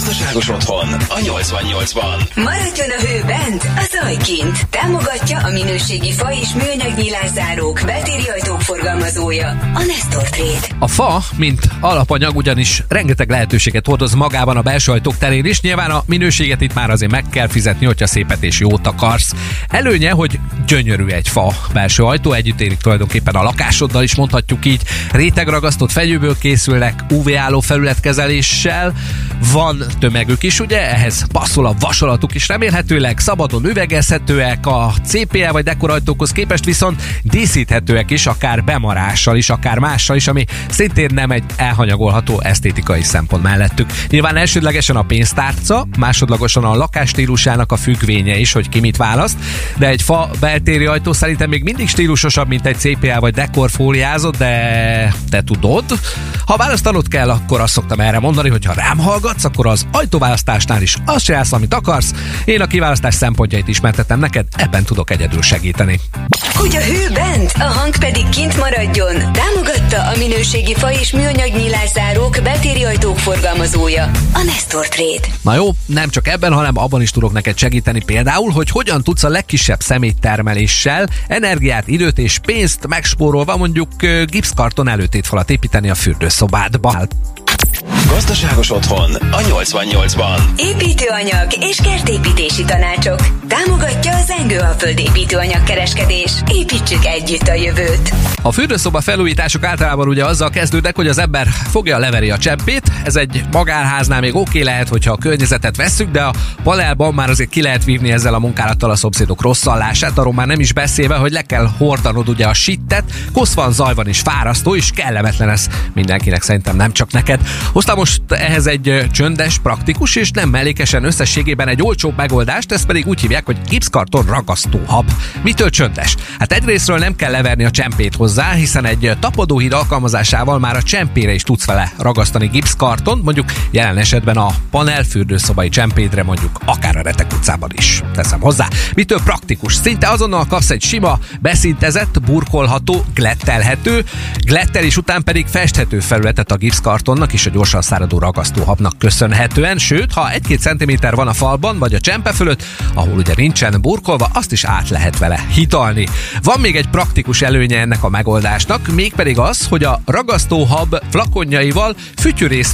Gazdaságos otthon a 88-ban. Maradjon a hő bent, a zaj kint. Támogatja a minőségi fa és műanyag nyilászárók, beltéri ajtók forgalmazója, a Nestor Trade. A fa, mint alapanyag ugyanis rengeteg lehetőséget hordoz magában a belső ajtók terén is. Nyilván a minőséget itt már azért meg kell fizetni, hogyha szépet és jót akarsz. Előnye, hogy gyönyörű egy fa belső ajtó, együtt érik tulajdonképpen a lakásoddal is mondhatjuk így. Rétegragasztott fegyőből készülnek UV-álló felületkezeléssel, van tömegük is, ugye, ehhez passzol a vasalatuk is remélhetőleg, szabadon üvegezhetőek, a CPL vagy dekorajtókhoz képest viszont díszíthetőek is, akár bemarással is, akár mással is, ami szintén nem egy elhanyagolható esztétikai szempont mellettük. Nyilván elsődlegesen a pénztárca, másodlagosan a lakásstílusának a függvénye is, hogy ki mit választ, de egy fa beltéri ajtó szerintem még mindig stílusosabb, mint egy CPL vagy dekorfóliázott, de te tudod. Ha választanod kell, akkor azt szoktam erre mondani, hogy ha rám hallgatsz, akkor az ajtóválasztásnál is azt csinálsz, amit akarsz. Én a kiválasztás szempontjait ismertetem neked, ebben tudok egyedül segíteni. Hogy a hő bent, a hang pedig kint maradjon. Támogatta a minőségi fa és műanyag nyilászárók, beltéri ajtók forgalmazója, a Nestor Trade. Na jó, nem csak ebben, hanem abban is tudok neked segíteni. Például, hogy hogyan tudsz a legkisebb szeméttermeléssel energiát, időt és pénzt megspórolva mondjuk gipszkarton előtétfalat építeni a fürdőszobádba. Gazdaságos otthon a 88-ban. Építőanyag és kertépítési tanácsok. Támogatja az Engőalföld építőanyag kereskedés. Építsük együtt a jövőt. A fürdőszoba felújítások általában ugye azzal kezdődnek, hogy az ember fogja, leveri a cseppét. Ez egy magánháznál még oké okay lehet, hogyha a környezetet vesszük, de a panelban már azért ki lehet vívni ezzel a munkálattal a szomszédok rosszallását, arról már nem is beszélve, hogy le kell hordanod ugye a sittet, kosz van, zaj van és fárasztó, és kellemetlen ez mindenkinek szerintem nem csak neked. Hoztam most ehhez egy csöndes, praktikus és nem mellékesen összességében egy olcsóbb megoldást, ezt pedig úgy hívják, hogy gipszkarton ragasztóhab. Mitől csöndes? Hát egyrésztről nem kell leverni a csempét hozzá, hiszen egy tapadóhíd alkalmazásával már a csempére is tudsz vele ragasztani gipszkarton, mondjuk jelen esetben a panel fürdőszobai csempédre mondjuk akár a Retek utcában is. Teszem hozzá. Mitől praktikus? Szinte azonnal kapsz egy sima, beszintezett, burkolható, glettelhető, glettelés után pedig festhető felületet a gipszkartonnak és a gyorsan száradó ragasztóhabnak köszönhetően, sőt, ha egy-két centiméter van a falban vagy a csempe fölött, ahol ugye nincsen burkolva, azt is át lehet vele hidalni. Van még egy praktikus előnye ennek a megoldásnak, mégpedig az, hogy a ragasztóhab flakonjaival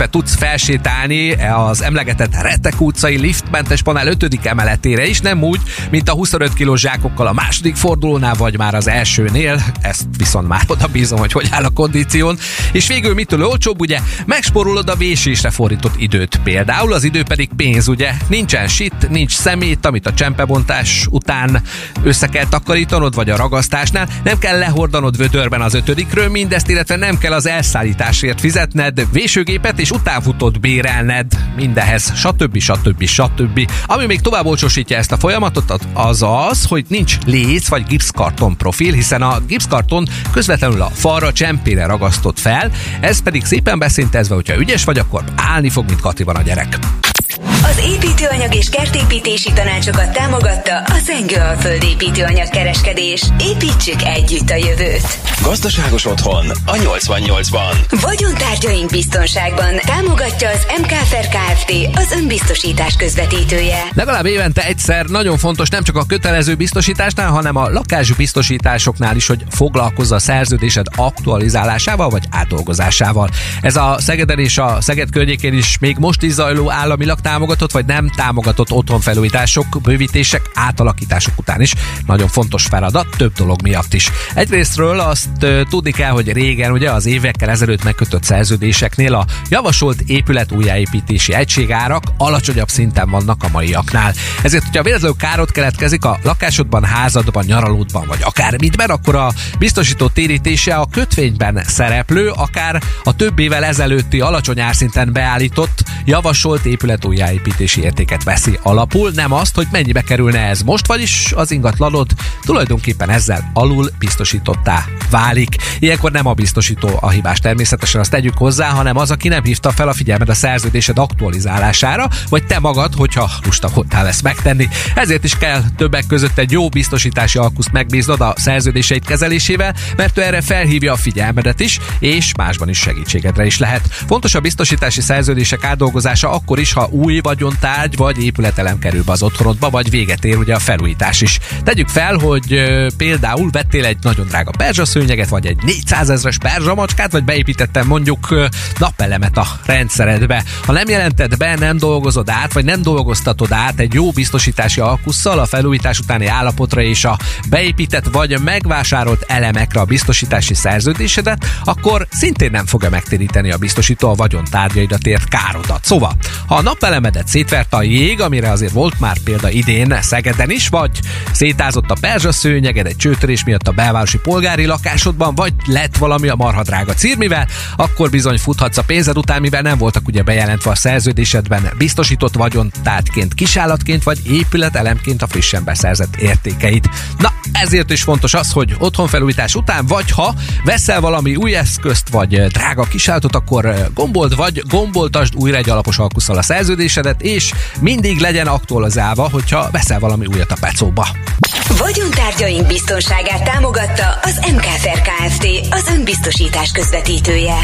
fütyűrészve tudsz felsétálni az emlegetett Retek utcai liftmentes panel 5. emeletére is, nem úgy, mint a 25 kilós zsákokkal a második fordulónál, vagy már az elsőnél, ezt viszont már oda bízom, hogy hogy áll a kondíción. És végül mitől olcsóbb, ugye megsporulod a vésésre fordított időt. Például az idő pedig pénz, ugye? Nincsen sit, nincs szemét, amit a csempebontás után össze kell takarítanod, vagy a ragasztásnál. Nem kell lehordanod vödörben az ötödikről mindezt, illetve nem kell az elszállításért fizetned, vésőgépet és utánfutót bérelned mindehez, stb. stb. stb. Ami még tovább olcsosítja ezt a folyamatot, az az, hogy nincs léc vagy gipszkarton profil, hiszen a gipszkarton közvetlenül a falra, csempére ragasztott fel, ez pedig szépen beszintezve, hogyha ügyes vagy, akkor állni fog, mint Katiban a gyerek. Az építőanyag és kertépítési tanácsokat támogatta a Zengőalföld építőanyag kereskedés. Építsük együtt a jövőt. Gazdaságos otthon a 88-ban. Vagyontárgyaink biztonságban támogatja az MKFR Kft. az önbiztosítás közvetítője. Legalább évente egyszer nagyon fontos nem csak a kötelező biztosításnál, hanem a lakásbiztosításoknál is, hogy foglalkozza a szerződésed aktualizálásával vagy átdolgozásával. Ez a Szegeden és a Szeged környékén is még most is zajló államilag támogatott vagy nem támogatott otthonfelújítások, bővítések, átalakítások után is nagyon fontos feladat, több dolog miatt is. Egyrésztről azt tudni kell, hogy régen ugye az évekkel ezelőtt megkötött szerződéseknél a javasolt épület újjáépítési egységárak alacsonyabb szinten vannak a maiaknál. Ezért, hogyha véletlenül károt keletkezik a lakásodban, házadban, nyaralódban vagy akármitben, akkor a biztosító térítése a kötvényben szereplő, akár a több évvel ezelőtti alacsony árszinten beállított javasolt épület újjáépítési értéket veszi alapul, nem azt, hogy mennyibe kerülne ez most, vagyis az ingatlanod tulajdonképpen ezzel alul biztosítottá válik. Ilyenkor nem a biztosító a hibás természetesen, azt tegyük hozzá, hanem az, aki nem hívta fel a figyelmed a szerződésed aktualizálására, vagy te magad, hogyha lusta voltál ezt megtenni. Ezért is kell többek között egy jó biztosítási alkuszt megbíznod a szerződéseid kezelésével, mert ő erre felhívja a figyelmedet is, és másban is segítségedre is lehet. Fontos a biztosítási szerződések átdolgozása akkor is, ha új vagyontárgy vagy épületelem kerül be az otthonodba, vagy véget ér ugye a felújítás is. Tegyük fel, hogy például vettél egy nagyon drága perzsaszőnyeget, vagy egy 400 ezres perzsamacskát, vagy beépítettem mondjuk ö, napelemet a rendszeredbe. Ha nem jelented be, nem dolgozod át, vagy nem dolgoztatod át egy jó biztosítási alkusszal a felújítás utáni állapotra és a beépített vagy megvásárolt elemekre a biztosítási szerződésedet, akkor szintén nem fogja megtéríteni a biztosító a vagyontárgyaidat ért károdat. Szóval, ha a napelemedet szétverte a jég, amire azért volt már példa idén Szegeden is, vagy szétázott a perzsaszőnyeged egy csőtörés miatt a belvárosi polgári lakásodban, vagy lett valami a marhadrága círmivel, akkor bizony futhatsz a pénzed után, mivel nem voltak ugye bejelentve a szerződésedben biztosított vagyontárgyként, kisállatként vagy épületelemként a frissen beszerzett értékeit. Na, ezért is fontos az, hogy otthonfelújítás után, vagy ha veszel valami új eszközt, vagy drága kisállatot, akkor gombold, vagy gomboltasd újra egy alapos alkusszal a szerződésedet, és mindig legyen aktualizálva, hogyha veszel valami újat a pecóba. Vagyontárgyaink biztonságát támogatta az MKFR Kft. Az önbiztosítás közvetítője.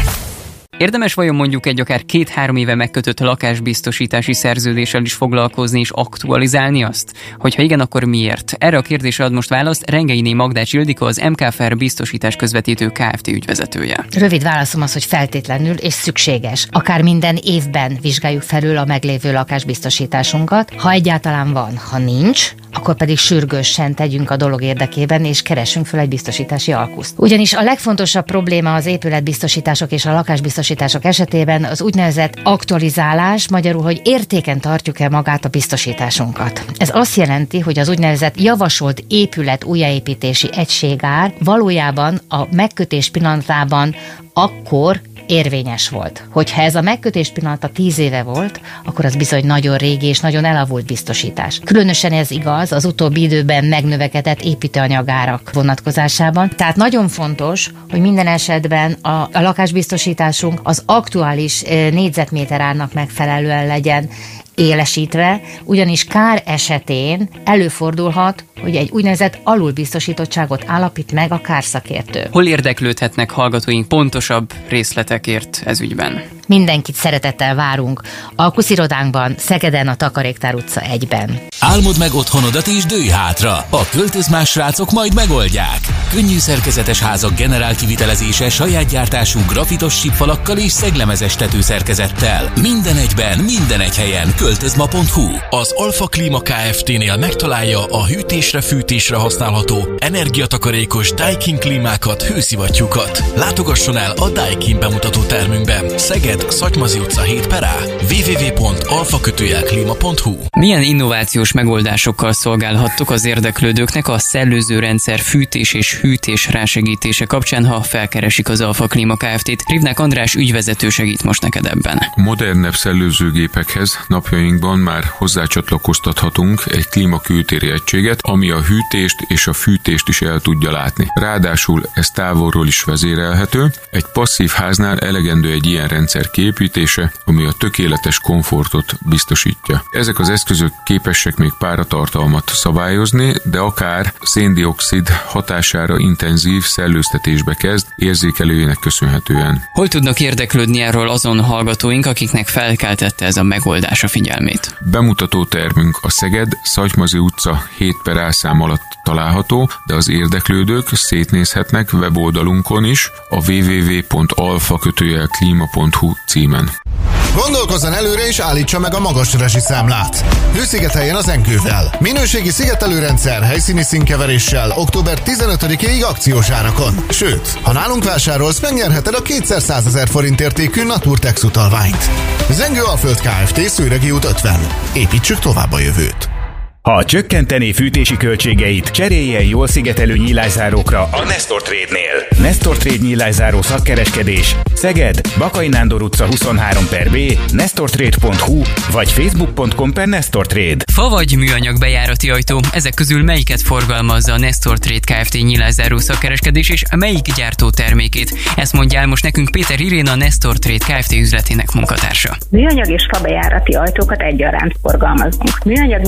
Érdemes vajon mondjuk egy akár két-három éve megkötött lakásbiztosítási szerződéssel is foglalkozni és aktualizálni azt? Hogyha igen, akkor miért? Erre a kérdésre ad most választ Rengeiné Magdács Ildika, az MKFR biztosítás közvetítő Kft. ügyvezetője. Rövid válaszom az, hogy feltétlenül és szükséges. Akár minden évben vizsgáljuk felül a meglévő lakásbiztosításunkat. Ha egyáltalán van, ha nincs, akkor pedig sürgősen tegyünk a dolog érdekében, és keresünk fel egy biztosítási alkuszt. Ugyanis a legfontosabb probléma az épületbiztosítások és a lakásbiztosítások esetében az úgynevezett aktualizálás, magyarul, hogy értéken tartjuk-e magát a biztosításunkat. Ez azt jelenti, hogy az úgynevezett javasolt épület újjáépítési egységár valójában a megkötés pillanatában akkor érvényes volt. Hogyha ez a megkötés pillanata tíz éve volt, akkor az bizony nagyon régi és nagyon elavult biztosítás. Különösen ez igaz az utóbbi időben megnövekedett építőanyagárak vonatkozásában. Tehát nagyon fontos, hogy minden esetben a, a lakásbiztosításunk az aktuális eh, négyzetméter árnak megfelelően legyen élesítve, ugyanis kár esetén előfordulhat, hogy egy úgynevezett alulbiztosítottságot állapít meg a kárszakértő. Hol érdeklődhetnek hallgatóink pontosabb részletekért ez ügyben? Mindenkit szeretettel várunk. Alkuszirodánkban, Szegeden, a Takaréktár utca 1-ben. Álmod meg otthonodat és dőj hátra. A költözmás srácok majd megoldják. Könnyű szerkezetes házak generál kivitelezése saját gyártású grafitos sípfalakkal és szeglemezes tetőszerkezettel. Minden egyben, minden egy helyen. Költözma.hu Az Alfa Klima Kft-nél megtalálja a hűtésre, fűtésre használható, energiatakarékos Daikin klímákat, hőszivattyúkat. Látogasson el a Daikin bemutató termünkbe. Szeged, Szatymazi utca 7 perá. www.alfakötőjelklima.hu Milyen innovációs megoldásokkal szolgálhattok az érdeklődőknek a szellőző rendszer fűtés és hűtés rásegítése kapcsán, ha felkeresik az Alfa Klima Kft-t? Rivnák András ügyvezető segít most neked ebben. Modernebb szellőzőgépekhez napjainkban már hozzácsatlakoztathatunk egy klímakültéri egységet, ami a hűtést és a fűtést is el tudja látni. Ráadásul ez távolról is vezérelhető. Egy passzív háznál elegendő egy ilyen rendszer képítése, ami a tökéletes komfortot biztosítja. Ezek az eszközök képesek még páratartalmat szabályozni, de akár széndiokszid hatására intenzív szellőztetésbe kezd érzékelőjének köszönhetően. Hol tudnak érdeklődni erről azon hallgatóink, akiknek felkeltette ez a megoldás a figyelmét? Bemutató termünk a Szeged Szatymazi utca 7 per A szám alatt található, de az érdeklődők szétnézhetnek weboldalunkon is a www.alfa-klima.hu címen. Gondolkozzon előre és állítsa meg a magas rezsiszámlát. Hőszigeteljen az enkővel. Minőségi szigetelőrendszer helyszíni színkeveréssel október 15-ig akciós árakon. Sőt, ha nálunk vásárolsz, megnyerheted a 200 ezer forint értékű Naturtex utalványt. Zengő Alföld Kft. Szőregi út 50. Építsük tovább a jövőt. Ha csökkenteni fűtési költségeit, cseréljen jól szigetelő nyílászárókra a Nestor Trade-nél. Nestor Trade nyílászáró szakkereskedés Szeged, Bakai Nándor utca 23 per B, nestortrade.hu vagy facebook.com per Nestor Trade. Fa vagy műanyag bejárati ajtó, ezek közül melyiket forgalmazza a Nestor Trade Kft. nyílászáró szakkereskedés és melyik gyártó termékét? Ezt mondja el most nekünk Péter Irén, a Nestor Trade Kft. üzletének munkatársa. Műanyag és fa bejárati ajtókat egyaránt forgalmazunk. Műanyag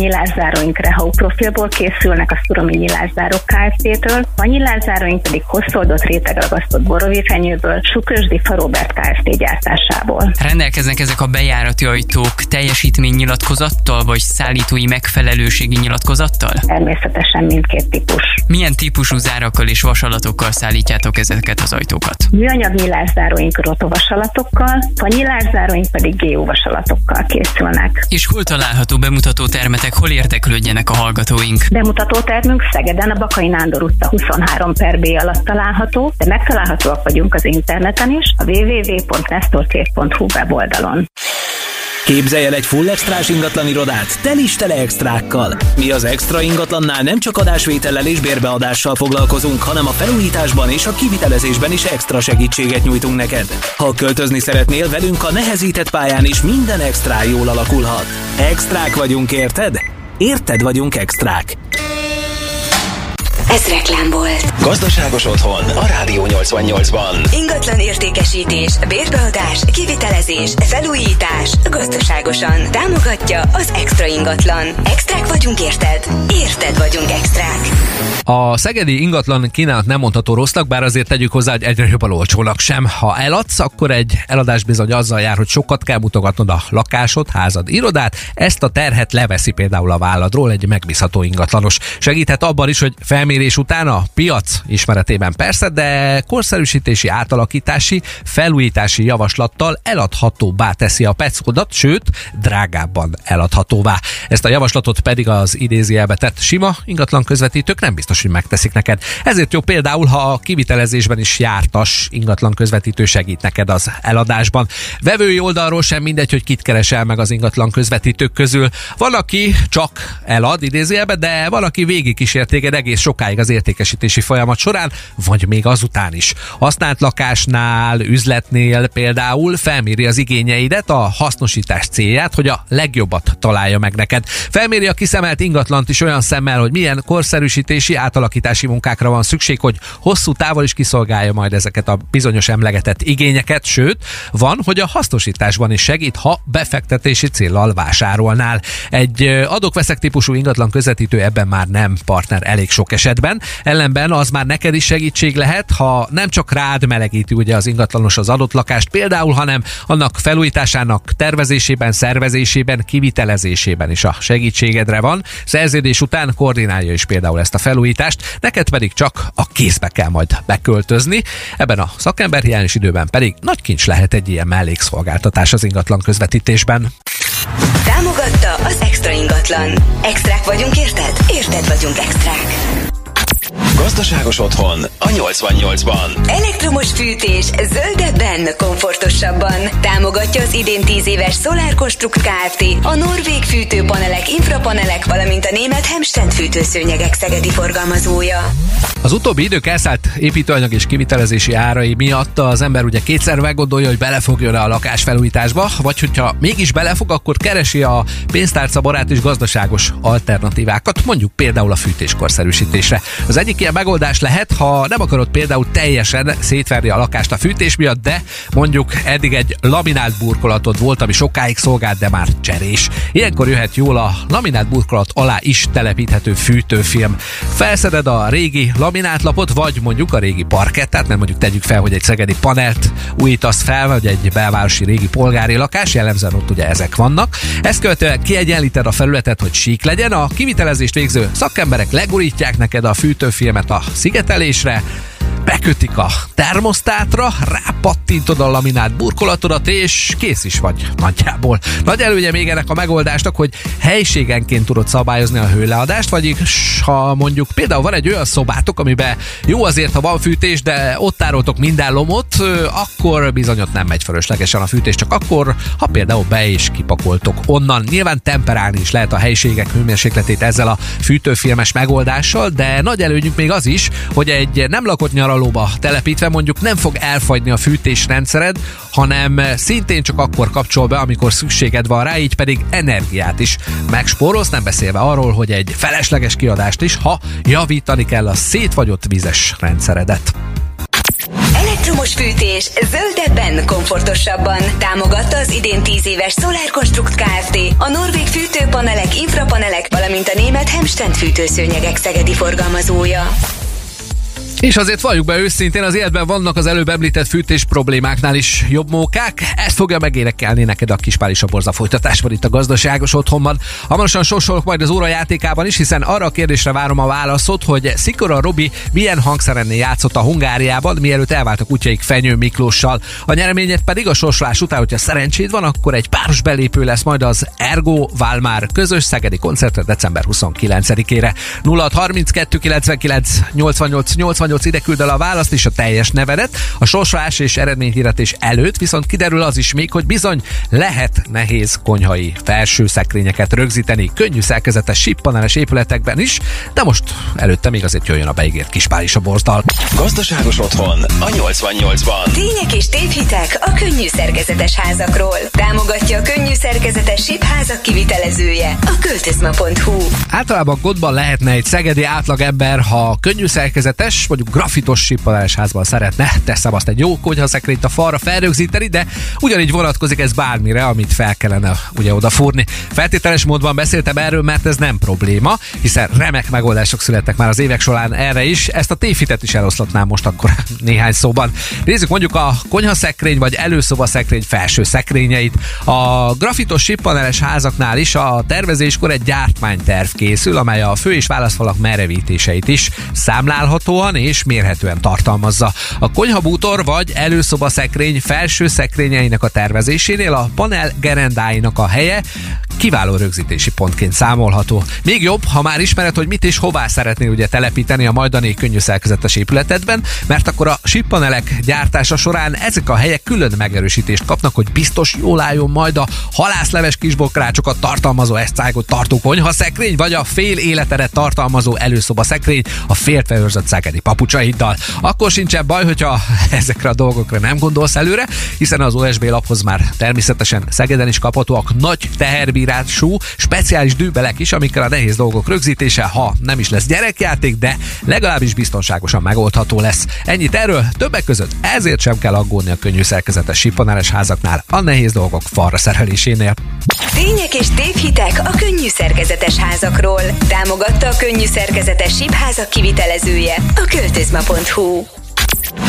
nyílászáróink Rehaut profilból készülnek a Szuromi nyílászárok Kft-től, a nyílászáróink pedig hosszoldott rétegragasztott borovifenyőből, Sukösdi Farobert Kft. gyártásából. Rendelkeznek ezek a bejárati ajtók teljesítménynyilatkozattal vagy szállítói megfelelőségi nyilatkozattal? Természetesen mindkét típus. Milyen típusú zárakkal és vasalatokkal szállítjátok ezeket az ajtókat? Műanyag nyílászáróink rotovasalatokkal, a nyílászáróink pedig geóvasalatokkal készülnek. És hol található bemutató termetek, hol érdeklődjenek a hallgatóink? Bemutató termünk Szegeden a Bakai Nándor utca 23 per B alatt található, de megtalálhatóak vagyunk az interneten is, a www.nestorcég.hu weboldalon. Képzelj el egy full extrás ingatlan irodát, tel is tele extrákkal. Mi az extra ingatlannál nem csak adásvétellel és bérbeadással foglalkozunk, hanem a felújításban és a kivitelezésben is extra segítséget nyújtunk neked. Ha költözni szeretnél velünk a nehezített pályán is minden extra jól alakulhat. Extrák vagyunk, érted? Érted vagyunk extrák. Ez reklám volt. Gazdaságos otthon a Rádió 88-ban. Ingatlan értékesítés, bérbeadás, kivitelezés, felújítás, gazdaságosan. Támogatja az Extra Ingatlan. Extrák vagyunk, érted? Érted vagyunk extrák. A szegedi ingatlan kínálat nem mondható rossznak, bár azért tegyük hozzá, hogy egyre jobban olcsónak sem. Ha eladsz, akkor egy eladás bizony azzal jár, hogy sokat kell mutogatnod a lakásod, házad, irodát. Ezt a terhet leveszi például a válladról egy megbízható ingatlanos. Segíthet abban is, hogy felmérés után a piac ismeretében persze, de korszerűsítési, átalakítási, felújítási javaslattal eladhatóbbá teszi a peckódat, sőt, drágábban eladhatóvá. Ezt a javaslatot pedig az idézőjelbe tett sima ingatlan közvetítők nem biztos, hogy megteszik neked. Ezért jó például, ha a kivitelezésben is jártas ingatlan közvetítő segít neked az eladásban. Vevői oldalról sem mindegy, hogy kit keresel meg az ingatlan közvetítők közül. Valaki csak elad idézőjelbe, de valaki végig kísért téged egész sokáig az értékesítési folyamat során, vagy még azután is. Használt lakásnál, üzletnél például felméri az igényeidet, a hasznosítás célját, hogy a legjobbat találja meg neked. Felméri a kiszemelt ingatlant is olyan szemmel, hogy milyen korszerűsítési, átalakítási munkákra van szükség, hogy hosszú távol is kiszolgálja majd ezeket a bizonyos emlegetett igényeket, sőt, van, hogy a hasznosításban is segít, ha befektetési céllal vásárolnál. Egy adókveszek típusú ingatlan közvetítő ebben már nem partner elég sok esetben, ellenben az már neked is segítség lehet, ha nem csak rád melegíti ugye az ingatlanos az adott lakást például, hanem annak felújításának tervezésében, szervezésében, kivitelezésében is a segítségedre van. Szerződés után koordinálja is például ezt a felújítást, neked pedig csak a kézbe kell majd beköltözni. Ebben a szakemberhiányos időben pedig nagy kincs lehet egy ilyen mellékszolgáltatás az ingatlan közvetítésben. Támogatta az Extra Ingatlan. Extrák vagyunk, érted? Érted vagyunk extrák. Gazdaságos otthon a 88-ban. Elektromos fűtés zöldebben, komfortosabban. Támogatja az idén 10 éves Solar Construct Kft. A norvég fűtőpanelek, infrapanelek, valamint a német Hemstedt fűtőszőnyegek szegedi forgalmazója. Az utóbbi idők elszállt építőanyag és kivitelezési árai miatt az ember ugye kétszer meggondolja, hogy belefogjon a lakás felújításba, vagy hogyha mégis belefog, akkor keresi a pénztárca barát és gazdaságos alternatívákat, mondjuk például a fűtéskorszerűsítésre. Az egyik ilyen megoldás lehet, ha nem akarod például teljesen szétverni a lakást a fűtés miatt, de mondjuk eddig egy laminált burkolatod volt, ami sokáig szolgált, de már cserés. Ilyenkor jöhet jól a laminált burkolat alá is telepíthető fűtőfilm. Felszeded a régi laminátlapot, vagy mondjuk a régi parkettát, mert mondjuk tegyük fel, hogy egy szegedi panelt újítasz fel, vagy egy belvárosi régi polgári lakás, jellemzően ott ugye ezek vannak. Ezt követően kiegyenlíted a felületet, hogy sík legyen, a kivitelezést végző szakemberek legurítják neked a fűtőfilmet a szigetelésre, bekötik a termosztátra, rápattintod a laminát burkolatodat, és kész is vagy nagyjából. Nagy előnye még ennek a megoldásnak, hogy helységenként tudod szabályozni a hőleadást, vagyis ha mondjuk például van egy olyan szobátok, amiben jó azért, ha van fűtés, de ott tároltok minden lomot, akkor bizony ott nem megy fölöslegesen a fűtés, csak akkor, ha például be is kipakoltok onnan. Nyilván temperálni is lehet a helységek hőmérsékletét ezzel a fűtőfilmes megoldással, de nagy előnyük még az is, hogy egy nem lakott nyaralóba telepítve mondjuk nem fog elfagyni a fűtésrendszered, hanem szintén csak akkor kapcsol be, amikor szükséged van rá, így pedig energiát is megspórolsz, nem beszélve arról, hogy egy felesleges kiadást is, ha javítani kell a szétfagyott vizes rendszeredet. Elektromos fűtés zöldebben, komfortosabban. Támogatta az idén 10 éves Solar Construct Kft. A norvég fűtőpanelek, infrapanelek, valamint a német Hemstend fűtőszőnyegek szegedi forgalmazója. És azért valljuk be őszintén, az életben vannak az előbb említett fűtés problémáknál is jobb mókák. Ezt fogja megénekelni neked a kis Pálisa Borza folytatásban itt a gazdaságos otthonban. Hamarosan sorsolok majd az órajátékában is, hiszen arra a kérdésre várom a válaszot, hogy Szikora Robi milyen hangszerennél játszott a Hungáriában, mielőtt elváltak útjaik Fenyő Miklóssal. A nyereményet pedig a sorsolás után, hogyha szerencséd van, akkor egy páros belépő lesz majd az Ergo Valmár közös szegedi koncertre december 29-ére. 0632 99 88 88 18 ide küld el a választ és a teljes nevedet. A sorsolás és eredményhirdetés előtt viszont kiderül az is még, hogy bizony lehet nehéz konyhai felső szekrényeket rögzíteni könnyű szerkezetes sippaneles épületekben is, de most előtte még azért jöjjön a beígért kispál is a borztal. Gazdaságos otthon a 88-ban. Tények és tévhitek a könnyű szerkezetes házakról. Támogatja a könnyű szerkezetes sipházak kivitelezője a költözma.hu. Általában gondban lehetne egy szegedi átlag ember, ha könnyű szerkezetes, mondjuk grafitos házban szeretne, teszem azt egy jó konyhaszekrényt a falra felrögzíteni, de ugyanígy vonatkozik ez bármire, amit fel kellene ugye odafúrni. Feltételes módban beszéltem erről, mert ez nem probléma, hiszen remek megoldások születtek már az évek során erre is. Ezt a téfitet is eloszlatnám most akkor néhány szóban. Nézzük mondjuk a konyhaszekrény vagy előszoba szekrény felső szekrényeit. A grafitos sippaneles házaknál is a tervezéskor egy gyártmányterv készül, amely a fő és válaszfalak merevítéseit is számlálhatóan és mérhetően tartalmazza. A konyhabútor vagy előszoba szekrény felső szekrényeinek a tervezésénél a panel gerendáinak a helye kiváló rögzítési pontként számolható. Még jobb, ha már ismered, hogy mit és hová szeretnél ugye telepíteni a majdani könnyű szerkezetes épületedben, mert akkor a sippanelek gyártása során ezek a helyek külön megerősítést kapnak, hogy biztos jól álljon majd a halászleves kisbokrácsokat tartalmazó eszcágot tartó konyha szekrény, vagy a fél életeret tartalmazó előszoba szekrény a féltveőrzött szegedi papucsaiddal. Akkor sincsen baj, hogyha ezekre a dolgokra nem gondolsz előre, hiszen az OSB laphoz már természetesen Szegeden is kaphatóak nagy teherbírású, speciális dűbelek is, amikkel a nehéz dolgok rögzítése, ha nem is lesz gyerekjáték, de legalábbis biztonságosan megoldható lesz. Ennyit erről, többek között ezért sem kell aggódni a könnyű szerkezetes sipaneles házaknál, a nehéz dolgok falra szerelésénél. Tények és tévhitek a könnyű szerkezetes házakról. Támogatta a könnyű szerkezetes sipházak kivitelezője a költözma.hu.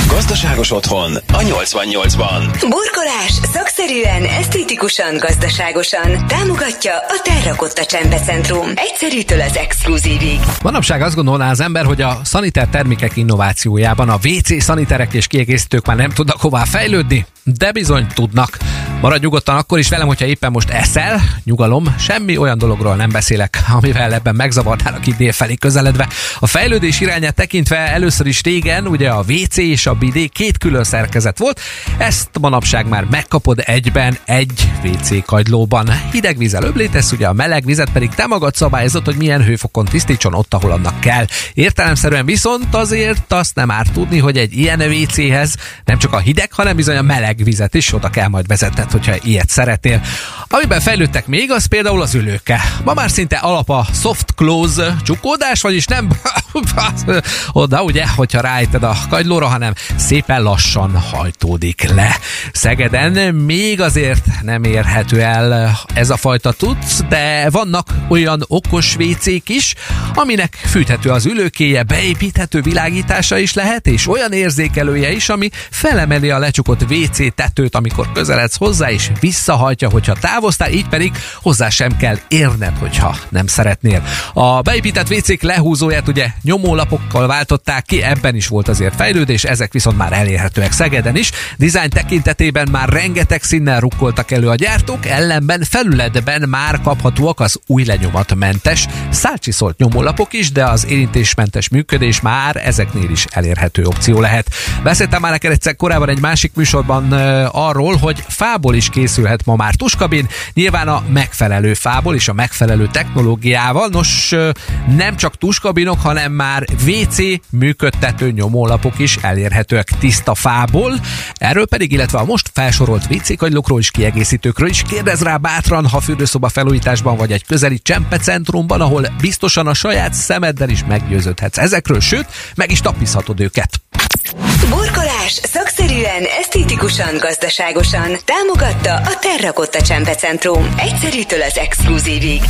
Gazdaságos otthon a 88-ban. Burkolás szakszerűen, esztétikusan, gazdaságosan. Támogatja a Terrakotta Csempecentrum. Egyszerűtől az exkluzívig. Manapság azt gondolná az ember, hogy a szaniter termékek innovációjában a WC szaniterek és kiegészítők már nem tudnak hová fejlődni, de bizony tudnak. Maradj nyugodtan akkor is velem, hogyha éppen most eszel, nyugalom, semmi olyan dologról nem beszélek, amivel ebben megzavarnának itt délfelé közeledve. A fejlődés irányát tekintve először is régen, ugye a WC és a bidé két külön szerkezet volt, ezt manapság már megkapod egyben egy WC kagylóban. Hideg vízzel öblítesz, ugye a meleg vizet pedig te magad szabályozod, hogy milyen hőfokon tisztítson ott, ahol annak kell. Értelemszerűen viszont azért azt nem árt tudni, hogy egy ilyen WC-hez nem csak a hideg, hanem bizony a meleg vizet is oda kell majd vezetned, hogyha ilyet szeretnél. Amiben fejlődtek még, az például az ülőke. Ma már szinte alap a soft close csukódás, vagyis nem oda, ugye, hogyha rájted a kagylóra, hanem szépen lassan hajtódik le. Szegeden még azért nem érhető el ez a fajta tudsz, de vannak olyan okos WC-k is, aminek fűthető az ülőkéje, beépíthető világítása is lehet, és olyan érzékelője is, ami felemeli a lecsukott WC WC tetőt, amikor közeledsz hozzá, és visszahajtja, hogyha távoztál, így pedig hozzá sem kell érned, hogyha nem szeretnél. A beépített WC-k lehúzóját ugye nyomólapokkal váltották ki, ebben is volt azért fejlődés, ezek viszont már elérhetőek Szegeden is. Design tekintetében már rengeteg színnel rukkoltak elő a gyártók, ellenben felületben már kaphatóak az új lenyomatmentes, szálcsiszolt nyomólapok is, de az érintésmentes működés már ezeknél is elérhető opció lehet. Beszéltem már neked egyszer korábban egy másik műsorban arról, hogy fából is készülhet ma már tuskabin, nyilván a megfelelő fából és a megfelelő technológiával. Nos, nem csak tuskabinok, hanem már WC működtető nyomólapok is elérhetőek tiszta fából. Erről pedig, illetve a most felsorolt WC kagylókról és kiegészítőkről is kérdez rá bátran, ha fürdőszoba felújításban vagy egy közeli csempecentrumban, ahol biztosan a saját szemeddel is meggyőződhetsz ezekről, sőt, meg is tapizhatod őket. Burkolás szakszerűen, esztétikusan, gazdaságosan támogatta a Terrakotta Csempecentrum. Egyszerűtől az exkluzívig.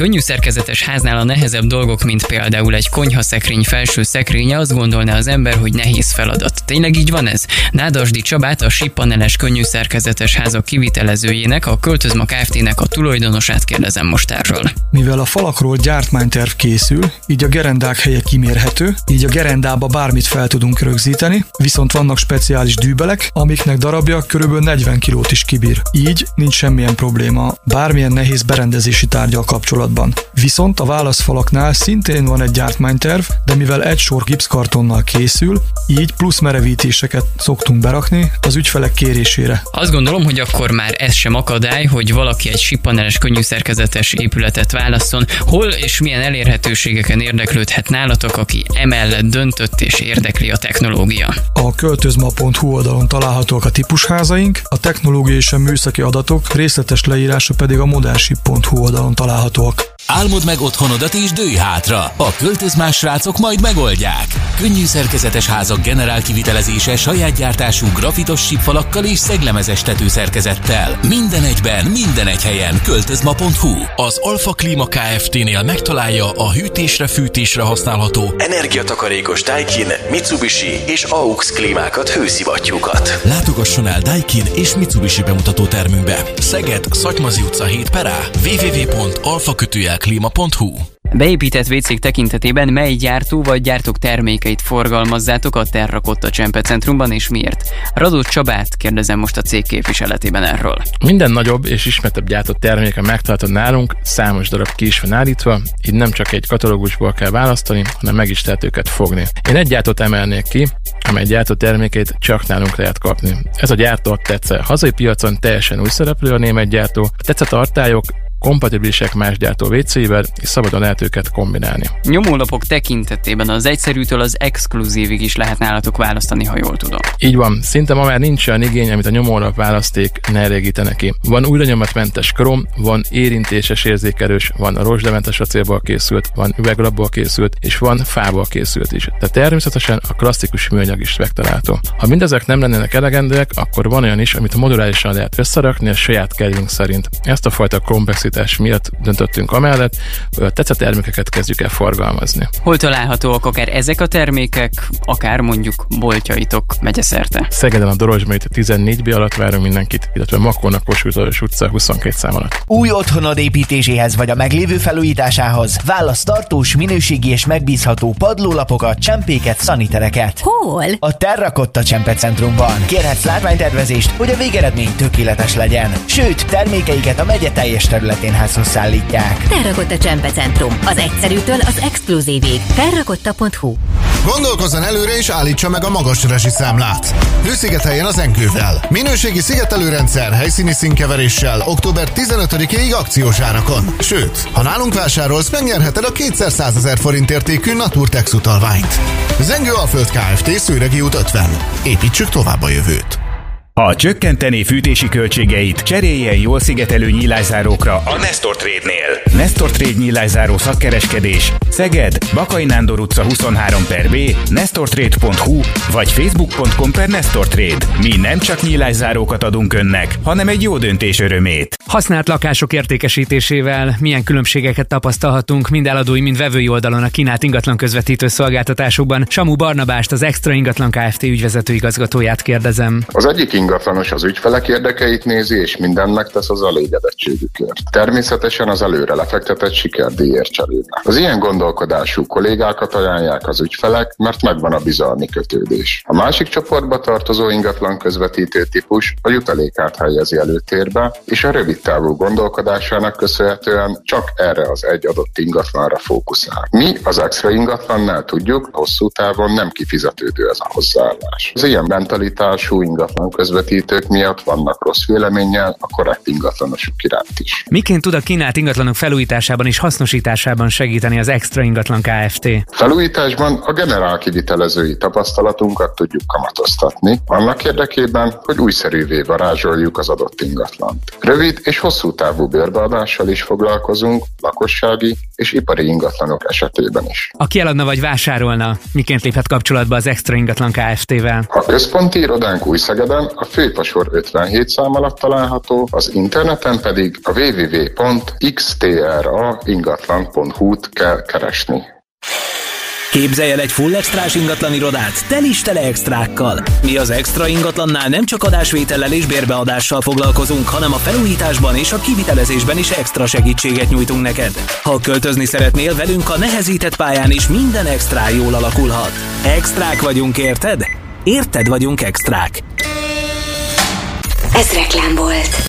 Könnyű szerkezetes háznál a nehezebb dolgok, mint például egy konyhaszekrény felső szekrénye, azt gondolná az ember, hogy nehéz feladat. Tényleg így van ez? Nádasdi Csabát, a Sippaneles könnyű szerkezetes házak kivitelezőjének, a Költözma Kft-nek a tulajdonosát kérdezem most erről. Mivel a falakról gyártmányterv készül, így a gerendák helye kimérhető, így a gerendába bármit fel tudunk rögzíteni, viszont vannak speciális dűbelek, amiknek darabja körülbelül 40 kilót is kibír. Így nincs semmilyen probléma bármilyen nehéz berendezési tárgyal kapcsolatban. Viszont a válaszfalaknál szintén van egy gyártmányterv, de mivel egy sor gipszkartonnal készül, így plusz merevítéseket szoktunk berakni az ügyfelek kérésére. Azt gondolom, hogy akkor már ez sem akadály, hogy valaki egy sipaneles könnyű szerkezetes épületet válasszon. Hol és milyen elérhetőségeken érdeklődhet nálatok, aki emellett döntött és érdekli a technológia? A költözma.hu oldalon találhatóak a típusházaink, a technológiai és a műszaki adatok részletes leírása pedig a modernship.hu oldalon találhatóak. Álmod meg otthonodat és dőj hátra. A költözmás srácok majd megoldják. Könnyű szerkezetes házak generál kivitelezése saját gyártású grafitos sípfalakkal és szeglemezes tetőszerkezettel. Minden egyben, minden egy helyen. Költözma.hu Az Alfa Klima Kft-nél megtalálja a hűtésre, fűtésre használható energiatakarékos Daikin, Mitsubishi és AUX klímákat, hőszivattyúkat. Látogasson el Daikin és Mitsubishi bemutató termünkbe. Szeged, Szatymazi utca 7 perá, www.alfakötőjelklima.hu Beépített WC tekintetében mely gyártó vagy gyártók termékeit forgalmazzátok a Terrakotta Centrumban és miért? Radó Csabát kérdezem most a cég képviseletében erről. Minden nagyobb és ismertebb gyártott terméke megtalálható nálunk, számos darab ki is van állítva, így nem csak egy katalógusból kell választani, hanem meg is lehet őket fogni. Én egy gyártót emelnék ki, amely gyártó termékét csak nálunk lehet kapni. Ez a gyártó a Tetsze. Hazai piacon teljesen új szereplő a német gyártó. A Tetsze tartályok kompatibilisek más gyártó WC-vel, és szabadon lehet őket kombinálni. Nyomólapok tekintetében az egyszerűtől az exkluzívig is lehet nálatok választani, ha jól tudom. Így van, szinte ma már nincs olyan igény, amit a nyomólap választék ne elégítene ki. Van új lenyomatmentes krom, van érintéses érzékelős, van a rozsdementes acélból készült, van üveglapból készült, és van fából készült is. De természetesen a klasszikus műanyag is megtalálható. Ha mindezek nem lennének elegendőek, akkor van olyan is, amit modulálisan lehet összerakni a saját kedvünk szerint. Ezt a fajta komplexit kapacitás miatt döntöttünk amellett, hogy a tetszett termékeket kezdjük el forgalmazni. Hol találhatóak akár ezek a termékek, akár mondjuk boltjaitok megyeszerte? Szegeden a Dorosmait 14B alatt várunk mindenkit, illetve Makónak Kossuth utca 22 szám alatt. Új otthonod építéséhez vagy a meglévő felújításához válasz tartós, minőségi és megbízható padlólapokat, csempéket, szanitereket. Hol? A Terrakotta Centrumban. Kérhetsz látványtervezést, hogy a végeredmény tökéletes legyen. Sőt, termékeiket a megye teljes terület Történházhoz szállítják. Terrakotta Csempecentrum. Az egyszerűtől az exkluzívig. Terrakotta.hu Gondolkozzon előre és állítsa meg a magas rezsiszámlát. Hőszigeteljen az enkővel. Minőségi szigetelőrendszer helyszíni színkeveréssel október 15-ig akciós árakon. Sőt, ha nálunk vásárolsz, megnyerheted a 200 ezer forint értékű Naturtex utalványt. Zengő Alföld Kft. Szőregi út 50. Építsük tovább a jövőt. Ha csökkenteni fűtési költségeit, cseréljen jól szigetelő nyílászárókra a Nestor Trade-nél. Nestor Trade nyílászáró szakkereskedés Szeged, Bakai Nándor utca 23 per B, nestortrade.hu vagy facebook.com per Nestor Trade. Mi nem csak nyílászárókat adunk önnek, hanem egy jó döntés örömét. Használt lakások értékesítésével milyen különbségeket tapasztalhatunk mind eladói, mind vevői oldalon a kínált ingatlan közvetítő szolgáltatásokban. Samu Barnabást, az Extra Ingatlan Kft. ügyvezető igazgatóját kérdezem. Az egyik ingatlanos az ügyfelek érdekeit nézi, és mindent megtesz az elégedettségükért. Természetesen az előre lefektetett sikerdíjért cserébe. Az ilyen gondolkodású kollégákat ajánlják az ügyfelek, mert megvan a bizalmi kötődés. A másik csoportba tartozó ingatlan közvetítő típus a jutalékát helyezi előtérbe, és a rövid távú gondolkodásának köszönhetően csak erre az egy adott ingatlanra fókuszál. Mi az extra ingatlannál tudjuk, hosszú távon nem kifizetődő ez a hozzáállás. Az ilyen mentalitású ingatlan közvetítők miatt vannak rossz véleménnyel a korrekt ingatlanosok iránt is. Miként tud a kínált ingatlanok felújításában és hasznosításában segíteni az Extra Ingatlan Kft? Felújításban a generál kivitelezői tapasztalatunkat tudjuk kamatoztatni, annak érdekében, hogy újszerűvé varázsoljuk az adott ingatlant. Rövid és hosszú távú bérbeadással is foglalkozunk, lakossági és ipari ingatlanok esetében is. Aki eladna vagy vásárolna, miként léphet kapcsolatba az Extra Ingatlan Kft-vel? A központi irodánk Újszegeden a Főpasor 57 szám alatt található, az interneten pedig a www.xtraingatlan.hu-t kell keresni. Képzelj el egy full extrás ingatlan irodát, tel is tele extrákkal. Mi az extra ingatlannál nem csak adásvétellel és bérbeadással foglalkozunk, hanem a felújításban és a kivitelezésben is extra segítséget nyújtunk neked. Ha költözni szeretnél velünk a nehezített pályán is minden extra jól alakulhat. Extrák vagyunk, érted? Érted vagyunk extrák. Ez reklám volt.